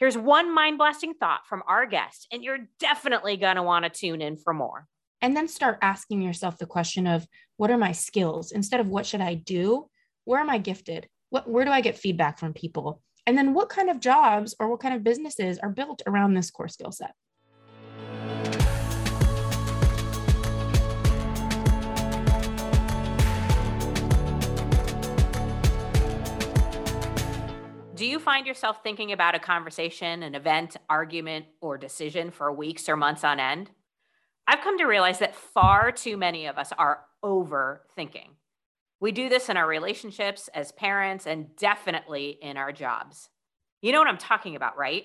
Here's one mind blasting thought from our guest, and you're definitely going to want to tune in for more. And then start asking yourself the question of what are my skills instead of what should I do? Where am I gifted? What, where do I get feedback from people? And then what kind of jobs or what kind of businesses are built around this core skill set? Do you find yourself thinking about a conversation, an event, argument, or decision for weeks or months on end? I've come to realize that far too many of us are overthinking. We do this in our relationships as parents and definitely in our jobs. You know what I'm talking about, right?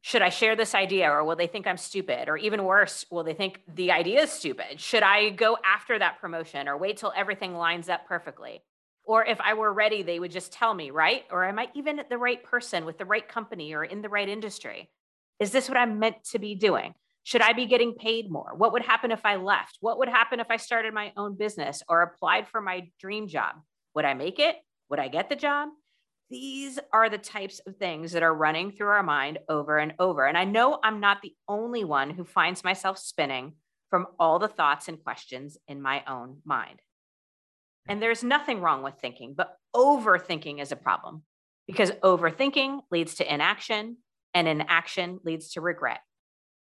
Should I share this idea or will they think I'm stupid? Or even worse, will they think the idea is stupid? Should I go after that promotion or wait till everything lines up perfectly? Or if I were ready, they would just tell me, right? Or am I even the right person with the right company or in the right industry? Is this what I'm meant to be doing? Should I be getting paid more? What would happen if I left? What would happen if I started my own business or applied for my dream job? Would I make it? Would I get the job? These are the types of things that are running through our mind over and over. And I know I'm not the only one who finds myself spinning from all the thoughts and questions in my own mind. And there's nothing wrong with thinking, but overthinking is a problem because overthinking leads to inaction and inaction leads to regret.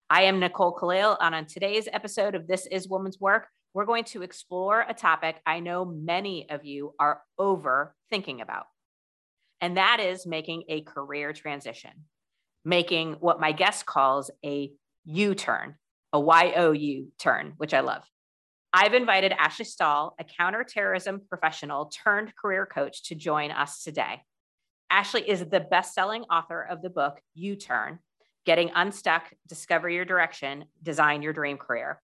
I am Nicole Kalil, and on today's episode of This is Woman's Work, we're going to explore a topic I know many of you are overthinking about, and that is making a career transition, making what my guest calls a U turn, a Y O U turn, which I love. I've invited Ashley Stahl, a counterterrorism professional turned career coach, to join us today. Ashley is the best selling author of the book U Turn Getting Unstuck, Discover Your Direction, Design Your Dream Career.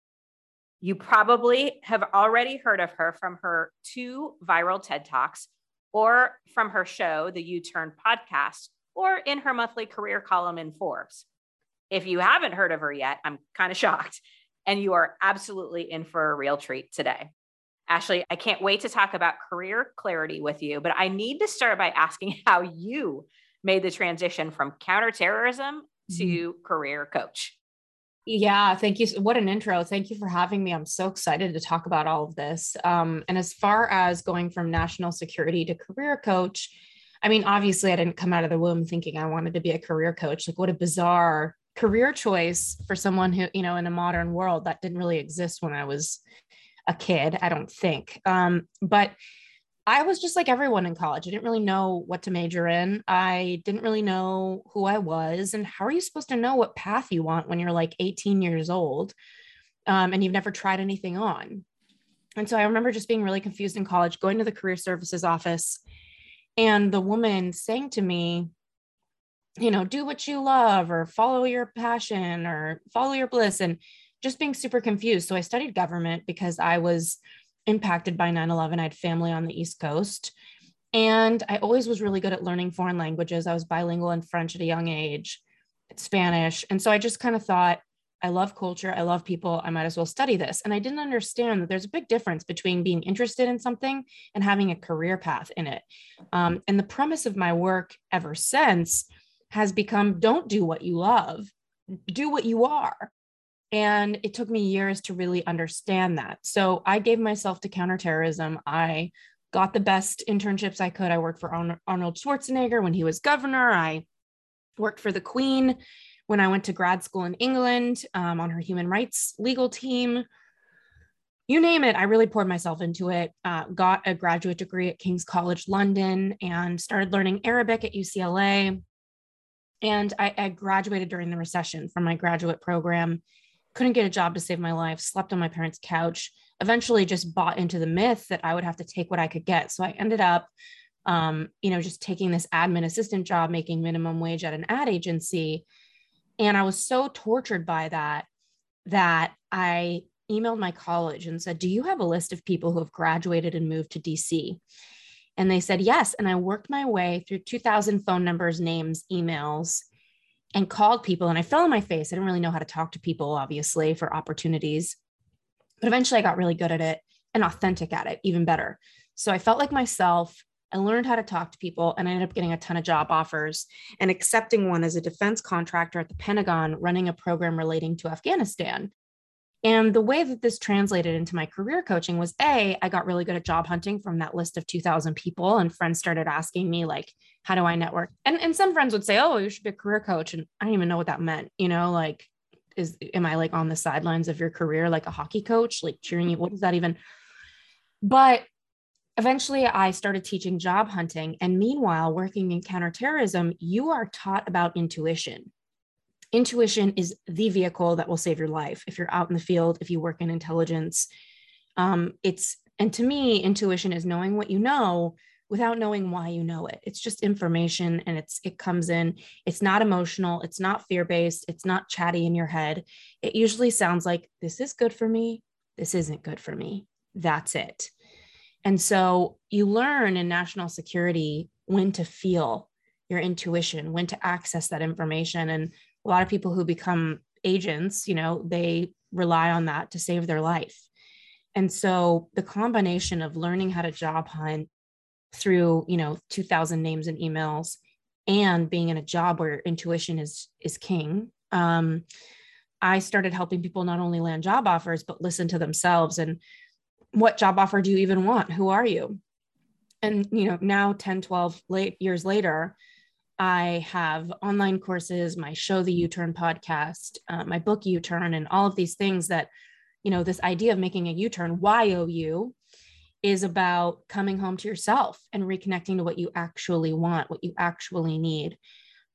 You probably have already heard of her from her two viral TED Talks or from her show, the U Turn podcast, or in her monthly career column in Forbes. If you haven't heard of her yet, I'm kind of shocked and you are absolutely in for a real treat today. Ashley, I can't wait to talk about career clarity with you, but I need to start by asking how you made the transition from counterterrorism to mm-hmm. career coach. Yeah, thank you. What an intro. Thank you for having me. I'm so excited to talk about all of this. Um, and as far as going from national security to career coach, I mean, obviously, I didn't come out of the womb thinking I wanted to be a career coach. Like, what a bizarre career choice for someone who, you know, in a modern world that didn't really exist when I was a kid, I don't think. Um, but I was just like everyone in college. I didn't really know what to major in. I didn't really know who I was. And how are you supposed to know what path you want when you're like 18 years old um, and you've never tried anything on? And so I remember just being really confused in college, going to the career services office, and the woman saying to me, you know, do what you love or follow your passion or follow your bliss and just being super confused. So I studied government because I was impacted by 9 11. I had family on the East Coast. And I always was really good at learning foreign languages. I was bilingual in French at a young age, Spanish. And so I just kind of thought, I love culture. I love people. I might as well study this. And I didn't understand that there's a big difference between being interested in something and having a career path in it. Um, and the premise of my work ever since has become don't do what you love, do what you are. And it took me years to really understand that. So I gave myself to counterterrorism. I got the best internships I could. I worked for Arnold Schwarzenegger when he was governor. I worked for the Queen when I went to grad school in England um, on her human rights legal team. You name it, I really poured myself into it. Uh, got a graduate degree at King's College London and started learning Arabic at UCLA. And I, I graduated during the recession from my graduate program couldn't get a job to save my life, slept on my parents' couch, eventually just bought into the myth that I would have to take what I could get. So I ended up, um, you know, just taking this admin assistant job, making minimum wage at an ad agency. And I was so tortured by that that I emailed my college and said, Do you have a list of people who have graduated and moved to DC? And they said, Yes. And I worked my way through 2,000 phone numbers, names, emails, and called people and I fell on my face. I didn't really know how to talk to people, obviously, for opportunities. But eventually I got really good at it and authentic at it, even better. So I felt like myself. I learned how to talk to people and I ended up getting a ton of job offers and accepting one as a defense contractor at the Pentagon running a program relating to Afghanistan. And the way that this translated into my career coaching was A, I got really good at job hunting from that list of 2000 people. And friends started asking me, like, how do I network? And, and some friends would say, oh, you should be a career coach. And I didn't even know what that meant. You know, like, is, am I like on the sidelines of your career, like a hockey coach, like cheering you? What does that even? But eventually I started teaching job hunting. And meanwhile, working in counterterrorism, you are taught about intuition intuition is the vehicle that will save your life. If you're out in the field if you work in intelligence um, it's and to me intuition is knowing what you know without knowing why you know it. It's just information and it's it comes in. It's not emotional. It's not fear based it's not chatty in your head. It usually sounds like this is good for me. This isn't good for me. That's it. And so you learn in national security when to feel your intuition when to access that information. And a lot of people who become agents, you know, they rely on that to save their life. And so the combination of learning how to job hunt through, you know, 2000 names and emails and being in a job where intuition is is king. Um, I started helping people not only land job offers but listen to themselves and what job offer do you even want? Who are you? And you know, now 10, 12 late years later, I have online courses, my show, the U Turn podcast, uh, my book, U Turn, and all of these things that, you know, this idea of making a U turn, Y O U, is about coming home to yourself and reconnecting to what you actually want, what you actually need.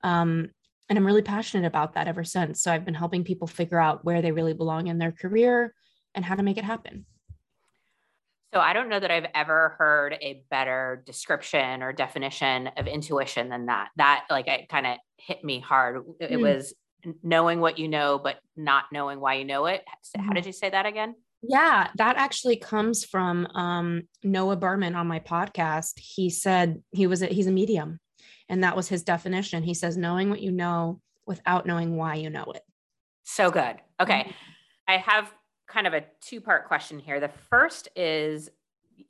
Um, and I'm really passionate about that ever since. So I've been helping people figure out where they really belong in their career and how to make it happen. So I don't know that I've ever heard a better description or definition of intuition than that. That like it kind of hit me hard. It mm. was knowing what you know, but not knowing why you know it. How mm-hmm. did you say that again? Yeah, that actually comes from um, Noah Berman on my podcast. He said he was a, he's a medium, and that was his definition. He says knowing what you know without knowing why you know it. So good. Okay, mm-hmm. I have kind of a two part question here. The first is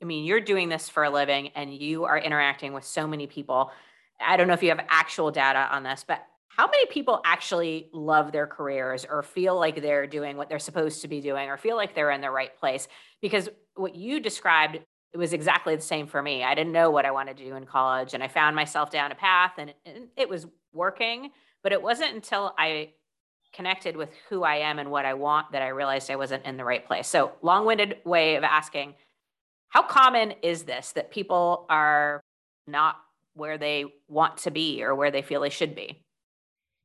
I mean, you're doing this for a living and you are interacting with so many people. I don't know if you have actual data on this, but how many people actually love their careers or feel like they're doing what they're supposed to be doing or feel like they're in the right place? Because what you described it was exactly the same for me. I didn't know what I wanted to do in college and I found myself down a path and it was working, but it wasn't until I connected with who I am and what I want that I realized I wasn't in the right place. So, long winded way of asking, how common is this that people are not where they want to be or where they feel they should be?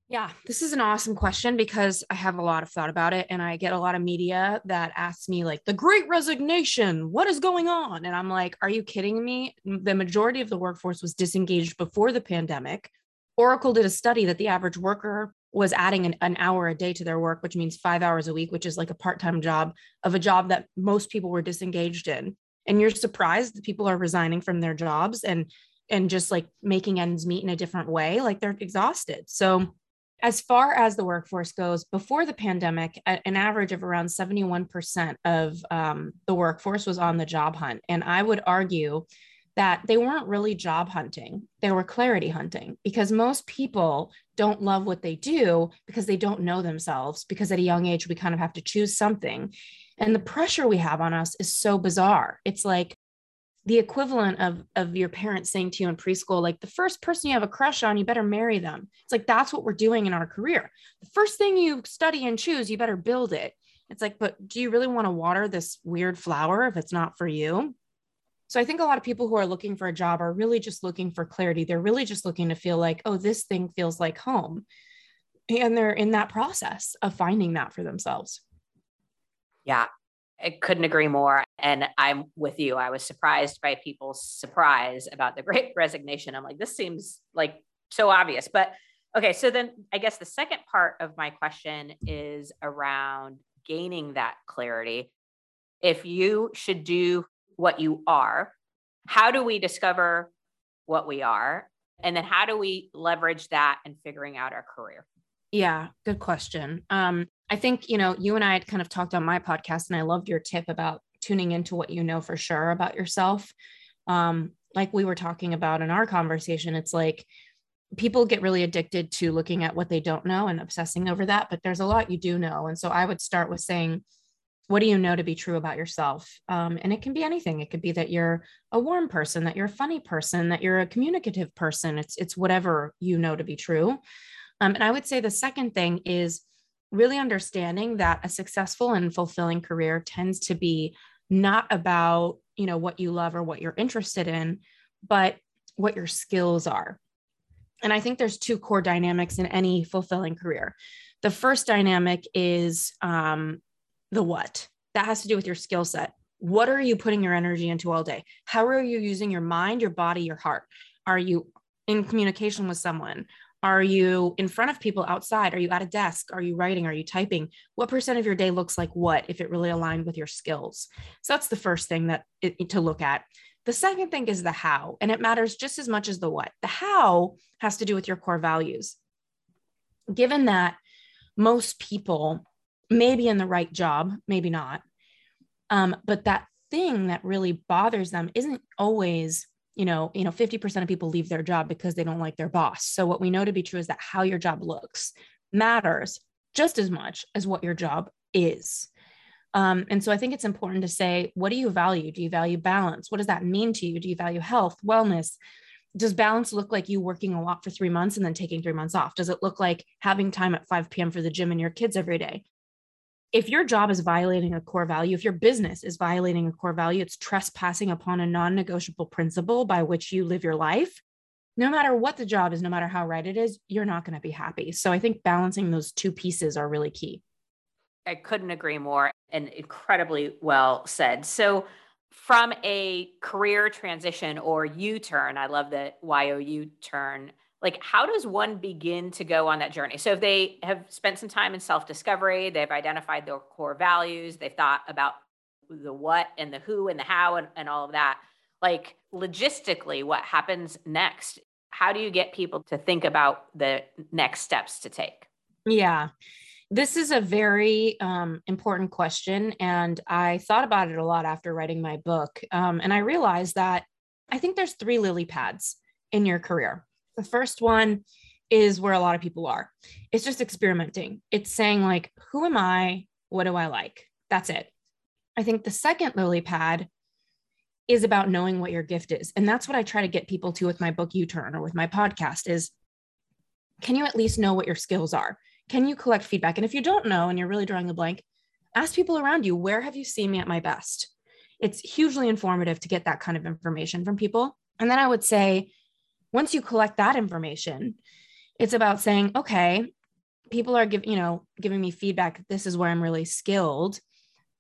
Yeah, this is an awesome question because I have a lot of thought about it and I get a lot of media that asks me like the great resignation, what is going on? And I'm like, are you kidding me? The majority of the workforce was disengaged before the pandemic. Oracle did a study that the average worker was adding an, an, hour a day to their work, which means five hours a week, which is like a part time job of a job that most people were disengaged in. And you're surprised that people are resigning from their jobs and and just like making ends meet in a different way, like they're exhausted. So, as far as the workforce goes, before the pandemic, an average of around 71% of um, the workforce was on the job hunt. And I would argue that they weren't really job hunting, they were clarity hunting because most people don't love what they do because they don't know themselves. Because at a young age, we kind of have to choose something. And the pressure we have on us is so bizarre. It's like the equivalent of, of your parents saying to you in preschool, like the first person you have a crush on, you better marry them. It's like that's what we're doing in our career. The first thing you study and choose, you better build it. It's like, but do you really want to water this weird flower if it's not for you? So I think a lot of people who are looking for a job are really just looking for clarity. They're really just looking to feel like, oh, this thing feels like home. And they're in that process of finding that for themselves. Yeah, I couldn't agree more. And I'm with you. I was surprised by people's surprise about the great resignation. I'm like, this seems like so obvious. But okay, so then I guess the second part of my question is around gaining that clarity. If you should do what you are. How do we discover what we are? And then how do we leverage that in figuring out our career? Yeah, good question. Um, I think, you know, you and I had kind of talked on my podcast, and I loved your tip about tuning into what you know for sure about yourself. Um, like we were talking about in our conversation, it's like people get really addicted to looking at what they don't know and obsessing over that, but there's a lot you do know. And so I would start with saying, what do you know to be true about yourself? Um, and it can be anything. It could be that you're a warm person, that you're a funny person, that you're a communicative person. It's it's whatever you know to be true. Um, and I would say the second thing is really understanding that a successful and fulfilling career tends to be not about you know what you love or what you're interested in but what your skills are and i think there's two core dynamics in any fulfilling career the first dynamic is um, the what that has to do with your skill set what are you putting your energy into all day how are you using your mind your body your heart are you in communication with someone are you in front of people outside? Are you at a desk? Are you writing? Are you typing? What percent of your day looks like what if it really aligned with your skills? So that's the first thing that it, to look at. The second thing is the how, and it matters just as much as the what. The how has to do with your core values. Given that most people may be in the right job, maybe not, um, but that thing that really bothers them isn't always you know, you know, 50% of people leave their job because they don't like their boss. So what we know to be true is that how your job looks matters just as much as what your job is. Um, and so I think it's important to say, what do you value? Do you value balance? What does that mean to you? Do you value health, wellness? Does balance look like you working a lot for three months and then taking three months off? Does it look like having time at 5 p.m. for the gym and your kids every day? If your job is violating a core value, if your business is violating a core value, it's trespassing upon a non negotiable principle by which you live your life. No matter what the job is, no matter how right it is, you're not going to be happy. So I think balancing those two pieces are really key. I couldn't agree more and incredibly well said. So, from a career transition or U turn, I love the YOU turn like how does one begin to go on that journey? So if they have spent some time in self-discovery they've identified their core values they've thought about the what and the who and the how and, and all of that. Like logistically what happens next? How do you get people to think about the next steps to take? Yeah. This is a very um, important question and i thought about it a lot after writing my book um, and i realized that i think there's three lily pads in your career the first one is where a lot of people are. It's just experimenting. It's saying, like, who am I? What do I like? That's it. I think the second lily pad is about knowing what your gift is. And that's what I try to get people to with my book U Turn or with my podcast is can you at least know what your skills are? Can you collect feedback? And if you don't know and you're really drawing a blank, ask people around you, where have you seen me at my best? It's hugely informative to get that kind of information from people. And then I would say, once you collect that information, it's about saying, okay, people are giving, you know, giving me feedback. This is where I'm really skilled.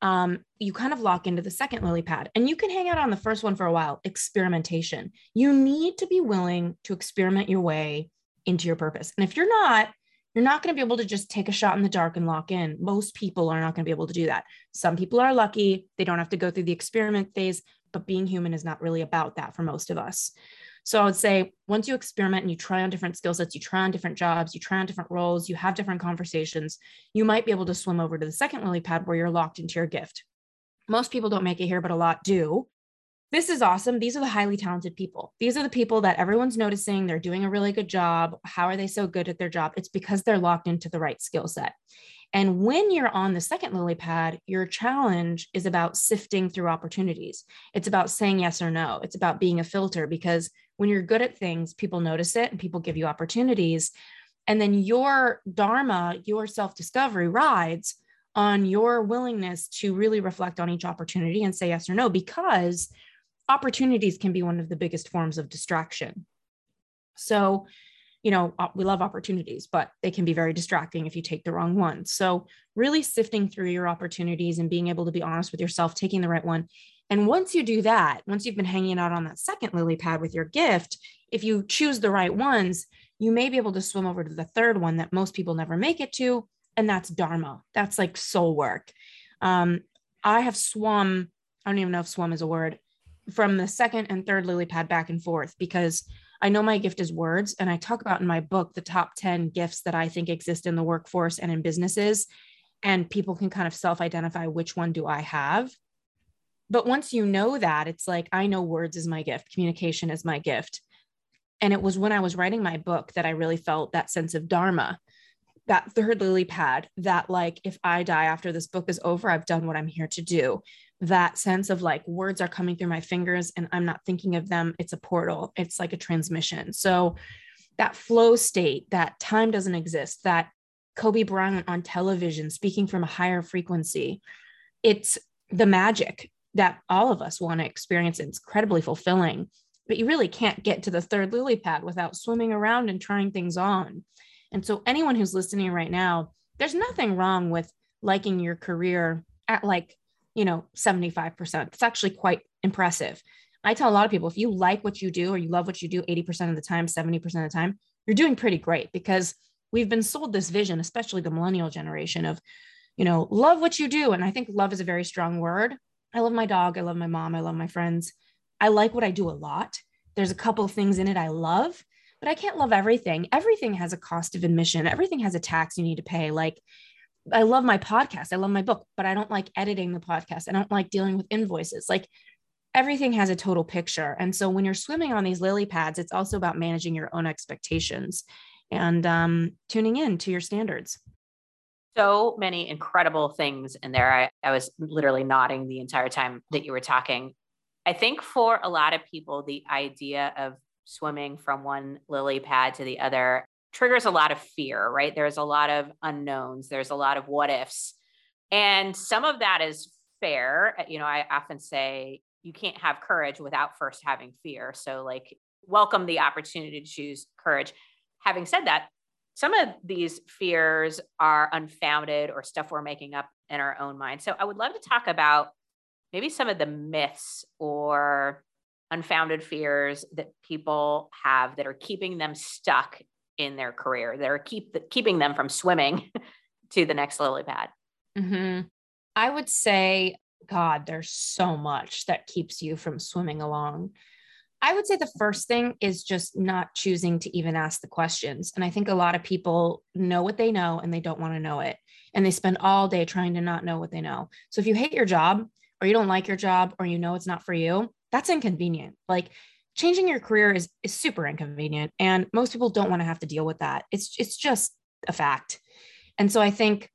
Um, you kind of lock into the second lily pad and you can hang out on the first one for a while. Experimentation. You need to be willing to experiment your way into your purpose. And if you're not, you're not going to be able to just take a shot in the dark and lock in. Most people are not going to be able to do that. Some people are lucky, they don't have to go through the experiment phase, but being human is not really about that for most of us. So I would say once you experiment and you try on different skill sets, you try on different jobs, you try on different roles, you have different conversations, you might be able to swim over to the second lily pad where you're locked into your gift. Most people don't make it here, but a lot do. This is awesome. These are the highly talented people. These are the people that everyone's noticing. They're doing a really good job. How are they so good at their job? It's because they're locked into the right skill set. And when you're on the second lily pad, your challenge is about sifting through opportunities. It's about saying yes or no. It's about being a filter because when you're good at things, people notice it and people give you opportunities. And then your dharma, your self discovery rides on your willingness to really reflect on each opportunity and say yes or no, because opportunities can be one of the biggest forms of distraction. So, you know, uh, we love opportunities, but they can be very distracting if you take the wrong one. So, really sifting through your opportunities and being able to be honest with yourself, taking the right one, and once you do that, once you've been hanging out on that second lily pad with your gift, if you choose the right ones, you may be able to swim over to the third one that most people never make it to. And that's Dharma. That's like soul work. Um, I have swum, I don't even know if swum is a word, from the second and third lily pad back and forth because I know my gift is words. And I talk about in my book the top 10 gifts that I think exist in the workforce and in businesses. And people can kind of self identify which one do I have but once you know that, it's like, I know words is my gift, communication is my gift. And it was when I was writing my book that I really felt that sense of Dharma, that third lily pad, that like, if I die after this book is over, I've done what I'm here to do. That sense of like words are coming through my fingers and I'm not thinking of them. It's a portal, it's like a transmission. So, that flow state, that time doesn't exist, that Kobe Bryant on television speaking from a higher frequency, it's the magic that all of us want to experience. It's incredibly fulfilling, but you really can't get to the third lily pad without swimming around and trying things on. And so, anyone who's listening right now, there's nothing wrong with liking your career at like, you know, 75%. It's actually quite impressive. I tell a lot of people if you like what you do or you love what you do 80% of the time, 70% of the time, you're doing pretty great because we've been sold this vision, especially the millennial generation of, you know, love what you do. And I think love is a very strong word. I love my dog. I love my mom. I love my friends. I like what I do a lot. There's a couple of things in it I love, but I can't love everything. Everything has a cost of admission, everything has a tax you need to pay. Like, I love my podcast. I love my book, but I don't like editing the podcast. I don't like dealing with invoices. Like, everything has a total picture. And so when you're swimming on these lily pads, it's also about managing your own expectations and um, tuning in to your standards so many incredible things in there. I, I was literally nodding the entire time that you were talking. I think for a lot of people, the idea of swimming from one lily pad to the other triggers a lot of fear, right? There's a lot of unknowns, there's a lot of what ifs. And some of that is fair. Uh, you know, I often say you can't have courage without first having fear. So, like, welcome the opportunity to choose courage. Having said that, some of these fears are unfounded or stuff we're making up in our own mind. So I would love to talk about maybe some of the myths or unfounded fears that people have that are keeping them stuck in their career that are keep keeping them from swimming to the next lily pad. Mm-hmm. I would say, God, there's so much that keeps you from swimming along. I would say the first thing is just not choosing to even ask the questions. And I think a lot of people know what they know and they don't want to know it. And they spend all day trying to not know what they know. So if you hate your job or you don't like your job or you know it's not for you, that's inconvenient. Like changing your career is, is super inconvenient. And most people don't want to have to deal with that. It's, it's just a fact. And so I think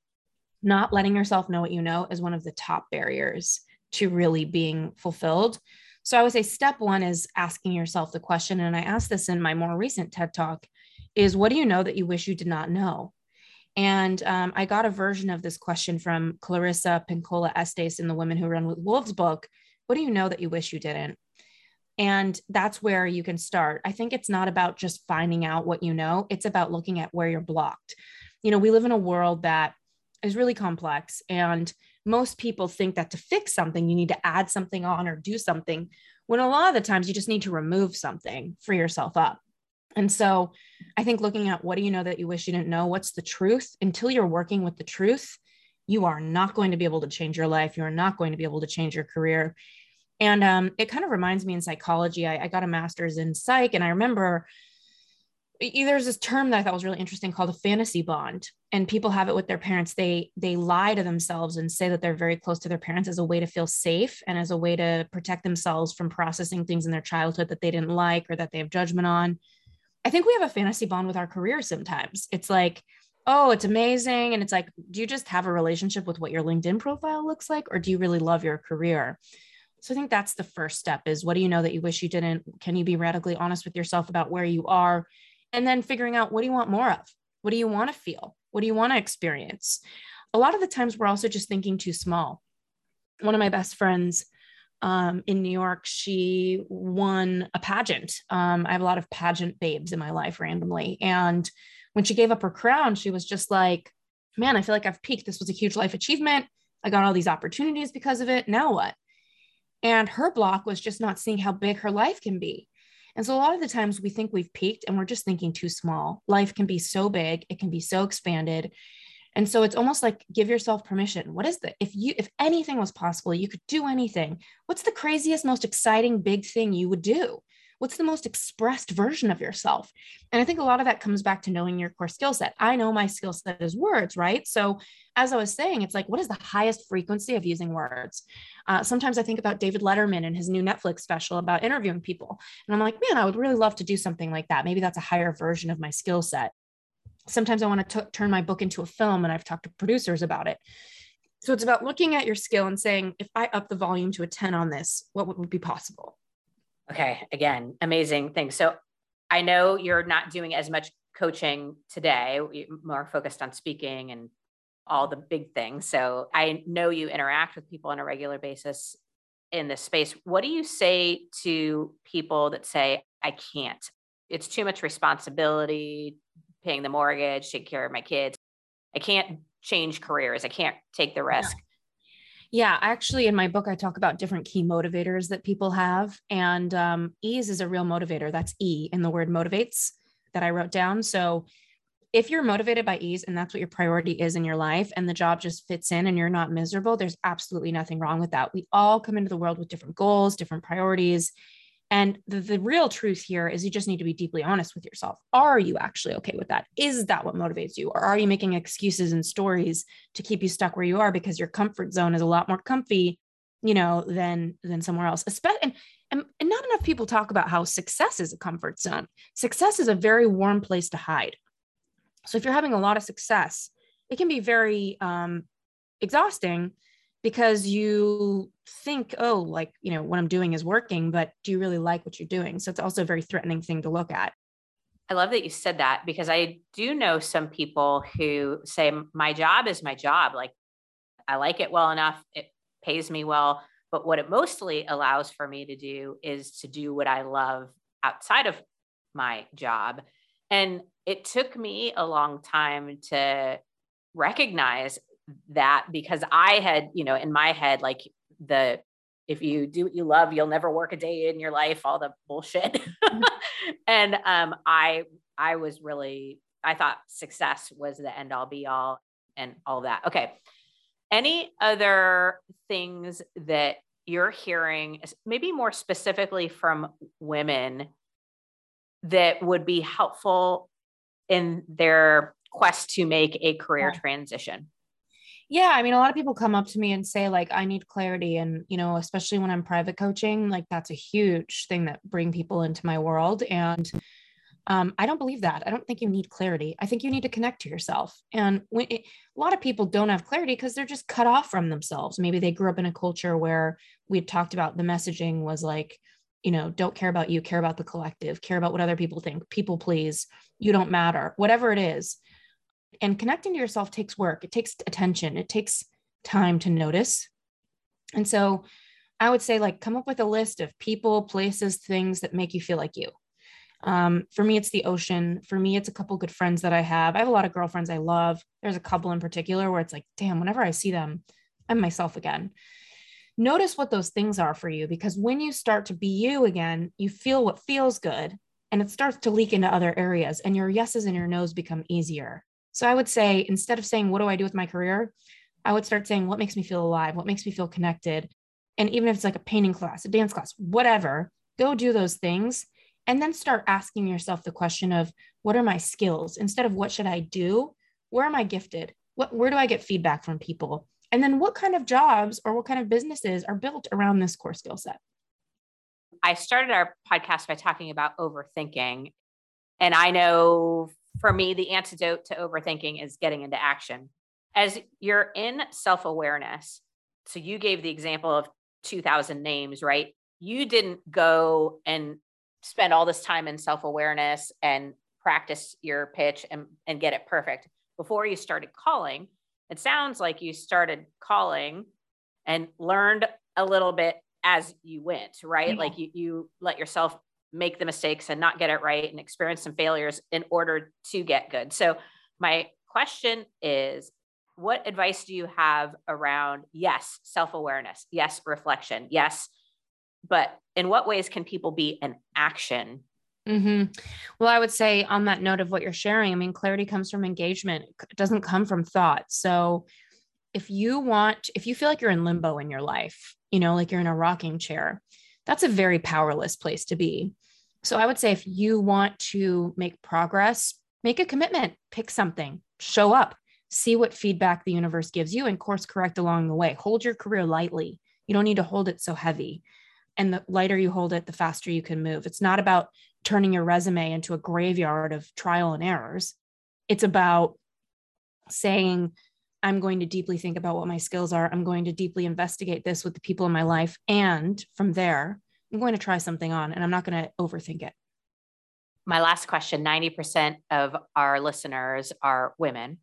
not letting yourself know what you know is one of the top barriers to really being fulfilled so I would say step one is asking yourself the question, and I asked this in my more recent TED talk, is what do you know that you wish you did not know? And um, I got a version of this question from Clarissa Pinkola Estes in the Women Who Run with Wolves book. What do you know that you wish you didn't? And that's where you can start. I think it's not about just finding out what you know, it's about looking at where you're blocked. You know, we live in a world that is really complex and most people think that to fix something, you need to add something on or do something, when a lot of the times you just need to remove something, free yourself up. And so I think looking at what do you know that you wish you didn't know? What's the truth? Until you're working with the truth, you are not going to be able to change your life. You're not going to be able to change your career. And um, it kind of reminds me in psychology. I, I got a master's in psych, and I remember there's this term that I thought was really interesting called a fantasy bond. And people have it with their parents. They they lie to themselves and say that they're very close to their parents as a way to feel safe and as a way to protect themselves from processing things in their childhood that they didn't like or that they have judgment on. I think we have a fantasy bond with our career sometimes. It's like, oh, it's amazing. And it's like, do you just have a relationship with what your LinkedIn profile looks like, or do you really love your career? So I think that's the first step is what do you know that you wish you didn't? Can you be radically honest with yourself about where you are? And then figuring out what do you want more of? What do you want to feel? What do you want to experience? A lot of the times we're also just thinking too small. One of my best friends um, in New York, she won a pageant. Um, I have a lot of pageant babes in my life randomly. And when she gave up her crown, she was just like, man, I feel like I've peaked. This was a huge life achievement. I got all these opportunities because of it. Now what? And her block was just not seeing how big her life can be. And so a lot of the times we think we've peaked and we're just thinking too small. Life can be so big, it can be so expanded. And so it's almost like give yourself permission. What is the if you if anything was possible, you could do anything. What's the craziest most exciting big thing you would do? What's the most expressed version of yourself? And i think a lot of that comes back to knowing your core skill set. I know my skill set is words right? So as i was saying it's like what is the highest frequency of using words? Uh, sometimes i think about david letterman and his new netflix special about interviewing people. And i'm like man i would really love to do something like that. Maybe that's a higher version of my skill set. Sometimes i want to turn my book into a film and i've talked to producers about it. So it's about looking at your skill and saying, if I up the volume to a 10 on this, what would be possible? Okay. Again, amazing thing. So I know you're not doing as much coaching today, more focused on speaking and all the big things. So I know you interact with people on a regular basis in this space. What do you say to people that say, I can't? It's too much responsibility, paying the mortgage, take care of my kids. I can't change careers. I can't take the risk. Yeah. Yeah, actually, in my book, I talk about different key motivators that people have. And um, ease is a real motivator. That's E in the word motivates that I wrote down. So if you're motivated by ease and that's what your priority is in your life and the job just fits in and you're not miserable, there's absolutely nothing wrong with that. We all come into the world with different goals, different priorities. And the, the real truth here is you just need to be deeply honest with yourself. Are you actually okay with that? Is that what motivates you? Or are you making excuses and stories to keep you stuck where you are because your comfort zone is a lot more comfy, you know, than than somewhere else? And, and, and not enough people talk about how success is a comfort zone. Success is a very warm place to hide. So if you're having a lot of success, it can be very um, exhausting because you think, oh, like, you know, what I'm doing is working, but do you really like what you're doing? So it's also a very threatening thing to look at. I love that you said that because I do know some people who say, my job is my job. Like, I like it well enough, it pays me well. But what it mostly allows for me to do is to do what I love outside of my job. And it took me a long time to recognize that because I had, you know, in my head, like the if you do what you love, you'll never work a day in your life, all the bullshit. Mm-hmm. and um, I I was really I thought success was the end all be all and all that. Okay. Any other things that you're hearing, maybe more specifically from women, that would be helpful in their quest to make a career yeah. transition? Yeah i mean a lot of people come up to me and say like i need clarity and you know especially when i'm private coaching like that's a huge thing that bring people into my world and um, i don't believe that. I don't think you need clarity. I think you need to connect to yourself and when it, a lot of people don't have clarity because they're just cut off from themselves. Maybe they grew up in a culture where we talked about the messaging was like you know don't care about you care about the collective care about what other people think people please you don't matter whatever it is and connecting to yourself takes work. It takes attention. It takes time to notice. And so i would say like come up with a list of people places things that make you feel like you. Um, for me it's the ocean. For me it's a couple good friends that i have. I have a lot of girlfriends i love. There's a couple in particular where it's like damn whenever i see them i'm myself again. Notice what those things are for you because when you start to be you again you feel what feels good and it starts to leak into other areas and your yeses and your nos become easier so I would say instead of saying, what do I do with my career? I would start saying, what makes me feel alive? What makes me feel connected? And even if it's like a painting class, a dance class, whatever, go do those things. And then start asking yourself the question of what are my skills instead of what should I do? Where am I gifted? What, where do I get feedback from people? And then what kind of jobs or what kind of businesses are built around this core skill set? I started our podcast by talking about overthinking. And I know for me, the antidote to overthinking is getting into action. As you're in self awareness, so you gave the example of 2000 names, right? You didn't go and spend all this time in self awareness and practice your pitch and, and get it perfect before you started calling. It sounds like you started calling and learned a little bit as you went, right? Yeah. Like you, you let yourself make the mistakes and not get it right and experience some failures in order to get good. So, my question is what advice do you have around yes, self awareness, yes, reflection, yes, but in what ways can people be an action? Mm-hmm. Well, I would say on that note of what you're sharing, I mean, clarity comes from engagement, it doesn't come from thought. So, if you want, if you feel like you're in limbo in your life, you know, like you're in a rocking chair, that's a very powerless place to be So I would say if you want to make progress, make a commitment, pick something, show up, see what feedback the universe gives you, and course correct along the way. Hold your career lightly. You don't need to hold it so heavy. And the lighter you hold it, the faster you can move. It's not about turning your resume into a graveyard of trial and errors. It's about saying, I'm going to deeply think about what my skills are. I'm going to deeply investigate this with the people in my life. And from there, I'm going to try something on and I'm not going to overthink it. My last question 90% of our listeners are women.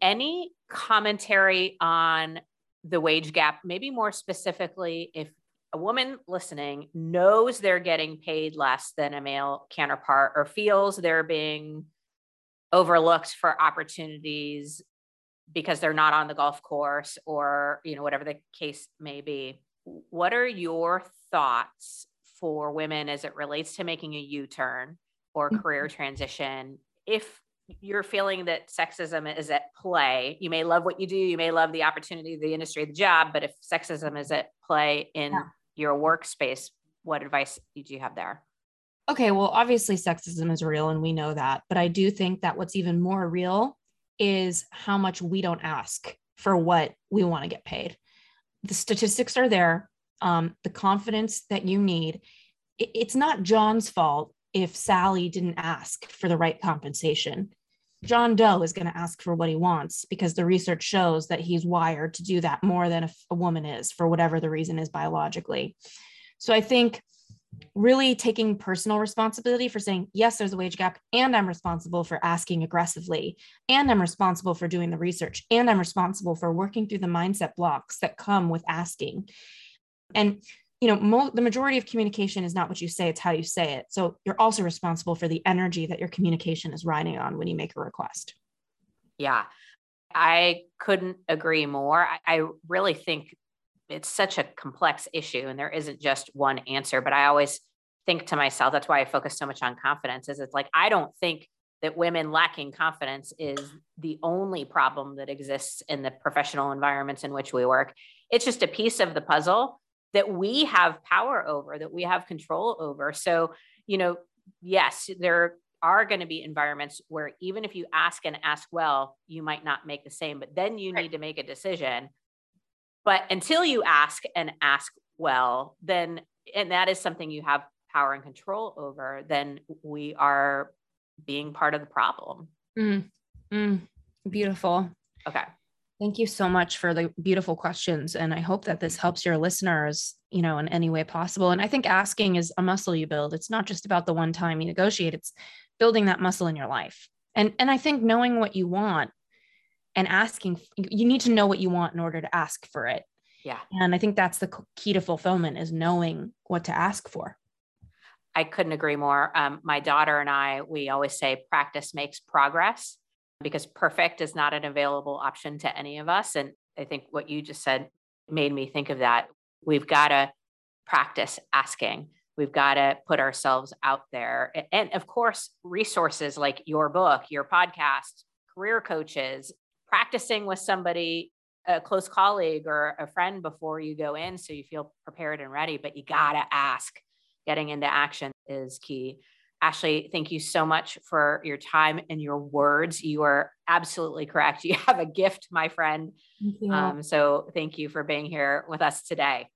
Any commentary on the wage gap, maybe more specifically, if a woman listening knows they're getting paid less than a male counterpart or feels they're being overlooked for opportunities because they're not on the golf course or you know whatever the case may be what are your thoughts for women as it relates to making a u-turn or career mm-hmm. transition if you're feeling that sexism is at play you may love what you do you may love the opportunity the industry the job but if sexism is at play in yeah. your workspace what advice do you have there okay well obviously sexism is real and we know that but i do think that what's even more real is how much we don't ask for what we want to get paid. The statistics are there. Um, the confidence that you need. It, it's not John's fault if Sally didn't ask for the right compensation. John Doe is going to ask for what he wants because the research shows that he's wired to do that more than a, a woman is for whatever the reason is biologically. So I think really taking personal responsibility for saying, yes, there's a wage gap, and I'm responsible for asking aggressively, and I'm responsible for doing the research, and I'm responsible for working through the mindset blocks that come with asking. And you know, mo- the majority of communication is not what you say, it's how you say it. So you're also responsible for the energy that your communication is riding on when you make a request. Yeah, I couldn't agree more. I, I really think it's such a complex issue and there isn't just one answer but i always think to myself that's why i focus so much on confidence is it's like i don't think that women lacking confidence is the only problem that exists in the professional environments in which we work. It's just a piece of the puzzle that we have power over that we have control over. So you know yes there are going to be environments where even if you ask and ask well you might not make the same but then you right. need to make a decision but until you ask and ask well, then, and that is something you have power and control over, then we are being part of the problem. Mm, mm, beautiful. Okay. Thank you so much for the beautiful questions. And I hope that this helps your listeners, you know, in any way possible. And I think asking is a muscle you build. It's not just about the one time you negotiate, it's building that muscle in your life. And and I think knowing what you want and asking you need to know what you want in order to ask for it. Yeah. And i think that's the key to fulfillment is knowing what to ask for. I couldn't agree more. Um, my daughter and i we always say practice makes progress because perfect is not an available option to any of us. And i think what you just said made me think of that. We've got to practice asking. We've got to put ourselves out there. And of course resources like your book your podcast career coaches practicing with somebody a close colleague or a friend before you go in so you feel prepared and ready but you got to ask. Getting into action is key. Ashley thank you so much for your time and your words. You are absolutely correct. You have a gift my friend. Um, so thank you for being here with us today.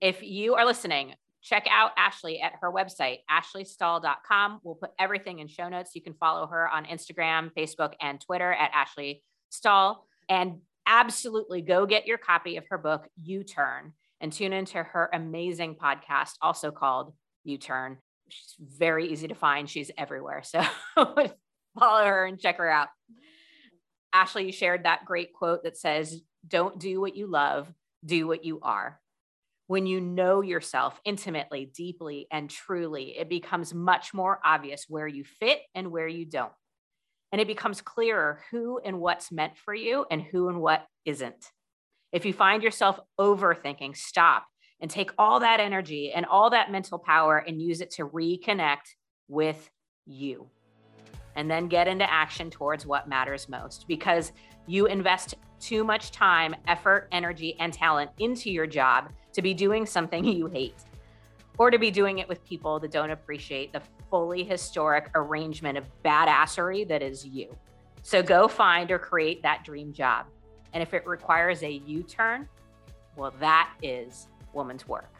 If you are listening check out ashley at her website ashleystahl.com. we'll put everything in show notes. You can follow her on instagram facebook and twitter at ashley Stahl. And absolutely go get your copy of her book, U Turn, and tune into her amazing podcast, also called U Turn. She's very easy to find. She's everywhere. So follow her and check her out. Ashley, you shared that great quote that says, Don't do what you love, do what you are. When you know yourself intimately, deeply, and truly, it becomes much more obvious where you fit and where you don't and it becomes clearer who and what's meant for you and who and what isn't. If you find yourself overthinking, stop and take all that energy and all that mental power and use it to reconnect with you. And then get into action towards what matters most because you invest too much time, effort, energy, and talent into your job to be doing something you hate. or to be doing it with people that don't appreciate the fully historic arrangement of badassery that is you. So go find or create that dream job. And if it requires a U turn, well, that is woman's work.